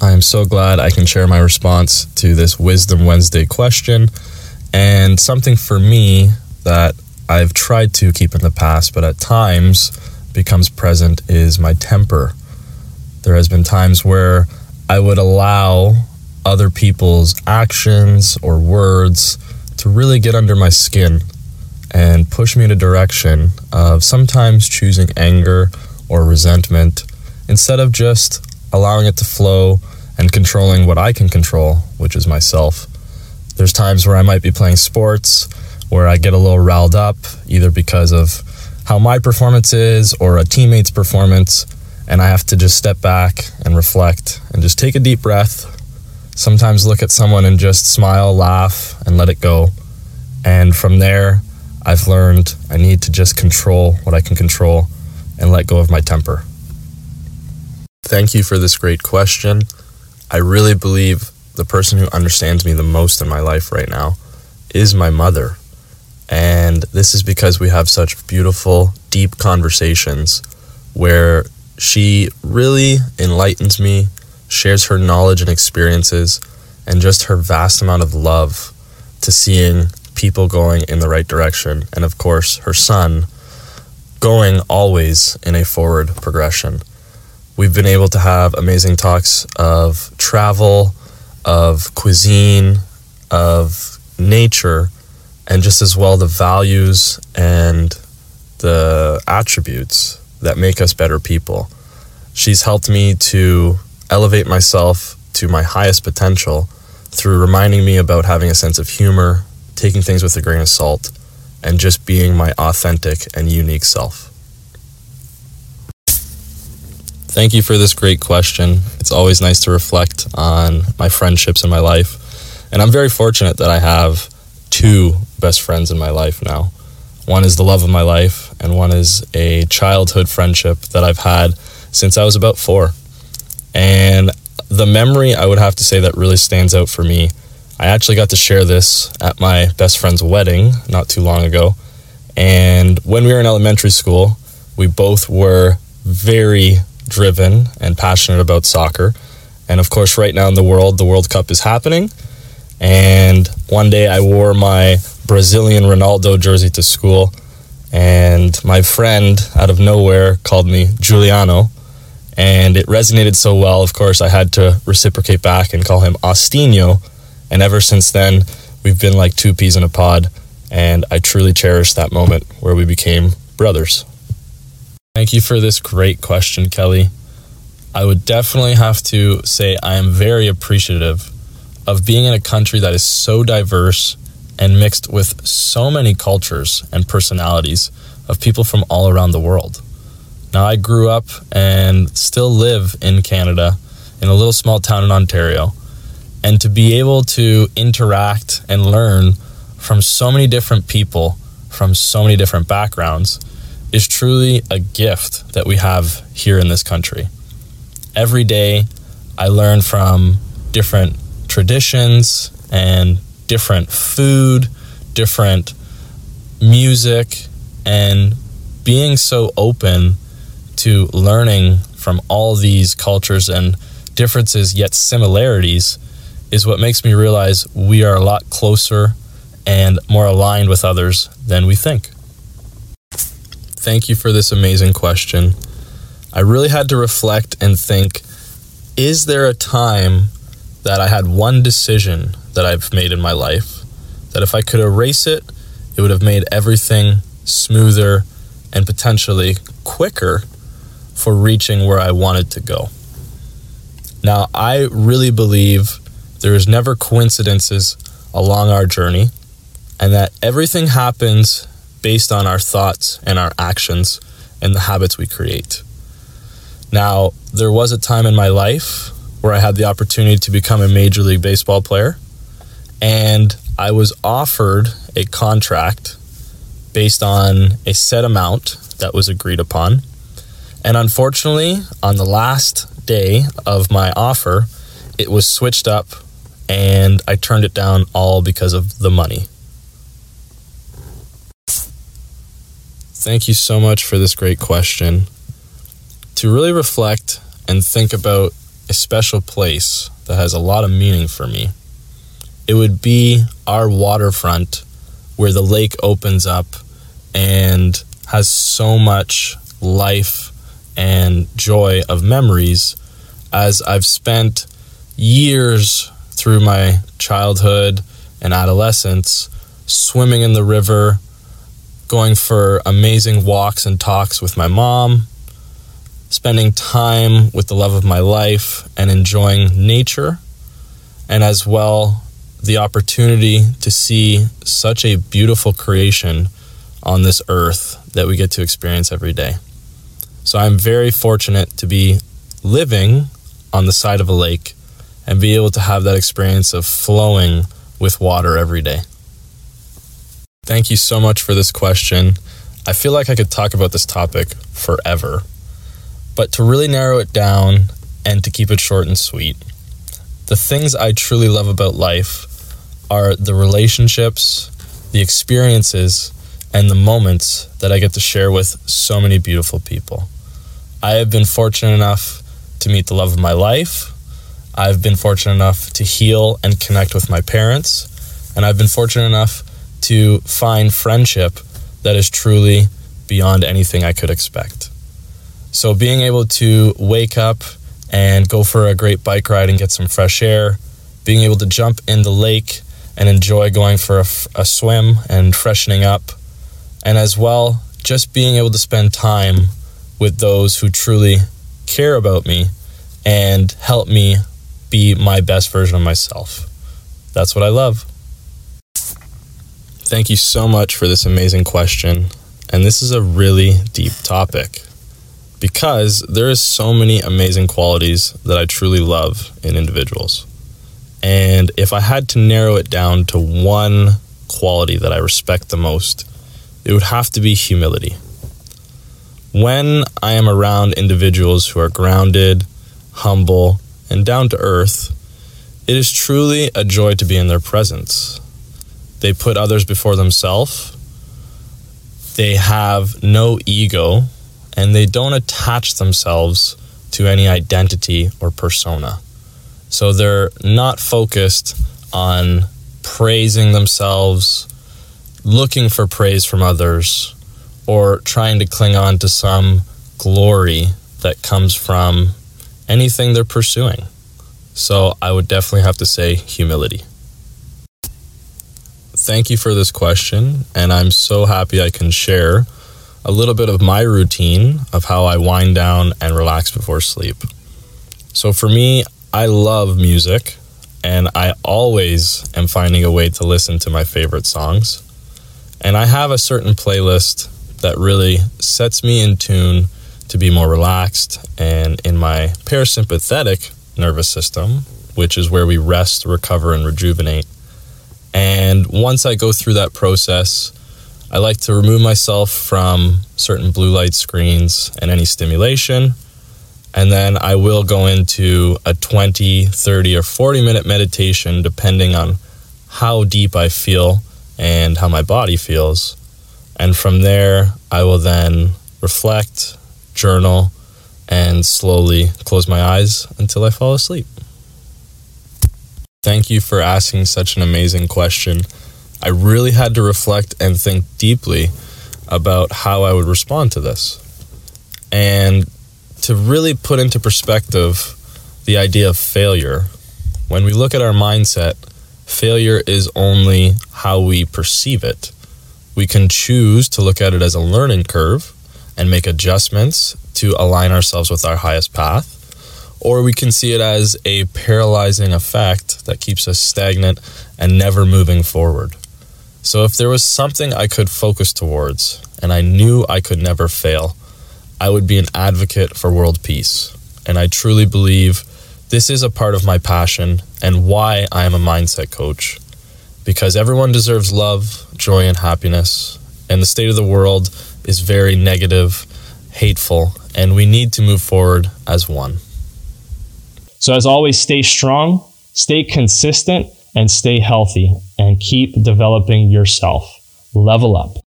I am so glad I can share my response to this Wisdom Wednesday question and something for me that I've tried to keep in the past, but at times becomes present is my temper. There has been times where I would allow other people's actions or words to really get under my skin and push me in a direction of sometimes choosing anger or resentment instead of just allowing it to flow and controlling what I can control, which is myself. There's times where I might be playing sports where I get a little riled up, either because of how my performance is or a teammate's performance, and I have to just step back and reflect and just take a deep breath. Sometimes look at someone and just smile, laugh, and let it go. And from there, I've learned I need to just control what I can control and let go of my temper. Thank you for this great question. I really believe the person who understands me the most in my life right now is my mother. And this is because we have such beautiful, deep conversations where she really enlightens me, shares her knowledge and experiences, and just her vast amount of love to seeing people going in the right direction. And of course, her son going always in a forward progression. We've been able to have amazing talks of travel, of cuisine, of nature, and just as well the values and the attributes that make us better people. She's helped me to elevate myself to my highest potential through reminding me about having a sense of humor, taking things with a grain of salt, and just being my authentic and unique self. Thank you for this great question. It's always nice to reflect on my friendships in my life. And I'm very fortunate that I have two best friends in my life now. One is the love of my life, and one is a childhood friendship that I've had since I was about four. And the memory I would have to say that really stands out for me, I actually got to share this at my best friend's wedding not too long ago. And when we were in elementary school, we both were very driven and passionate about soccer. And of course, right now in the world, the World Cup is happening. And one day I wore my Brazilian Ronaldo jersey to school. And my friend out of nowhere called me Giuliano. And it resonated so well, of course, I had to reciprocate back and call him Austinho. And ever since then, we've been like two peas in a pod. And I truly cherish that moment where we became brothers. Thank you for this great question, Kelly. I would definitely have to say I am very appreciative of being in a country that is so diverse and mixed with so many cultures and personalities of people from all around the world. Now, I grew up and still live in Canada in a little small town in Ontario. And to be able to interact and learn from so many different people from so many different backgrounds is truly a gift that we have here in this country. Every day, I learn from different traditions and different food, different music, and being so open to learning from all these cultures and differences, yet similarities, is what makes me realize we are a lot closer and more aligned with others than we think. Thank you for this amazing question. I really had to reflect and think is there a time that I had one decision that I've made in my life that if I could erase it, it would have made everything smoother and potentially quicker for reaching where I wanted to go? Now, I really believe there is never coincidences along our journey and that everything happens based on our thoughts and our actions and the habits we create. Now, there was a time in my life where I had the opportunity to become a Major League Baseball player, and I was offered a contract based on a set amount that was agreed upon. And unfortunately, on the last day of my offer, it was switched up and I turned it down all because of the money. Thank you so much for this great question. To really reflect and think about a special place that has a lot of meaning for me, it would be our waterfront where the lake opens up and has so much life and joy of memories as I've spent years through my childhood and adolescence swimming in the river, going for amazing walks and talks with my mom, spending time with the love of my life and enjoying nature, and as well the opportunity to see such a beautiful creation on this earth that we get to experience every day. So I'm very fortunate to be living on the side of a lake and be able to have that experience of flowing with water every day. Thank you so much for this question. I feel like I could talk about this topic forever. But to really narrow it down and to keep it short and sweet, the things I truly love about life are the relationships, the experiences, and the moments that I get to share with so many beautiful people. I have been fortunate enough to meet the love of my life. I've been fortunate enough to heal and connect with my parents. And I've been fortunate enough to find friendship that is truly beyond anything I could expect. So, being able to wake up and go for a great bike ride and get some fresh air, being able to jump in the lake and enjoy going for a, a swim and freshening up, and as well, just being able to spend time with those who truly care about me and help me be my best version of myself. That's what I love. Thank you so much for this amazing question. And this is a really deep topic because there is so many amazing qualities that I truly love in individuals. And if I had to narrow it down to one quality that I respect the most, it would have to be humility. When I am around individuals who are grounded, humble, and down to earth, it is truly a joy to be in their presence. They put others before themselves. They have no ego and they don't attach themselves to any identity or persona. So they're not focused on praising themselves, looking for praise from others, or trying to cling on to some glory that comes from anything they're pursuing. So I would definitely have to say humility. Thank you for this question, and I'm so happy I can share a little bit of my routine of how I wind down and relax before sleep. So for me, I love music, and I always am finding a way to listen to my favorite songs. And I have a certain playlist that really sets me in tune to be more relaxed and in my parasympathetic nervous system, which is where we rest, recover, and rejuvenate. And once I go through that process, I like to remove myself from certain blue light screens and any stimulation. And then I will go into a 20, 30, or 40 minute meditation, depending on how deep I feel and how my body feels. And from there, I will then reflect, journal, and slowly close my eyes until I fall asleep. Thank you for asking such an amazing question. I really had to reflect and think deeply about how I would respond to this. And to really put into perspective the idea of failure, when we look at our mindset, failure is only how we perceive it. We can choose to look at it as a learning curve and make adjustments to align ourselves with our highest path, or we can see it as a paralyzing effect that keeps us stagnant and never moving forward. So, if there was something I could focus towards and I knew I could never fail, I would be an advocate for world peace. And I truly believe this is a part of my passion and why I am a mindset coach. Because everyone deserves love, joy, and happiness. And the state of the world is very negative, hateful, and we need to move forward as one. So, as always, stay strong, stay consistent, and stay healthy and keep developing yourself. Level up.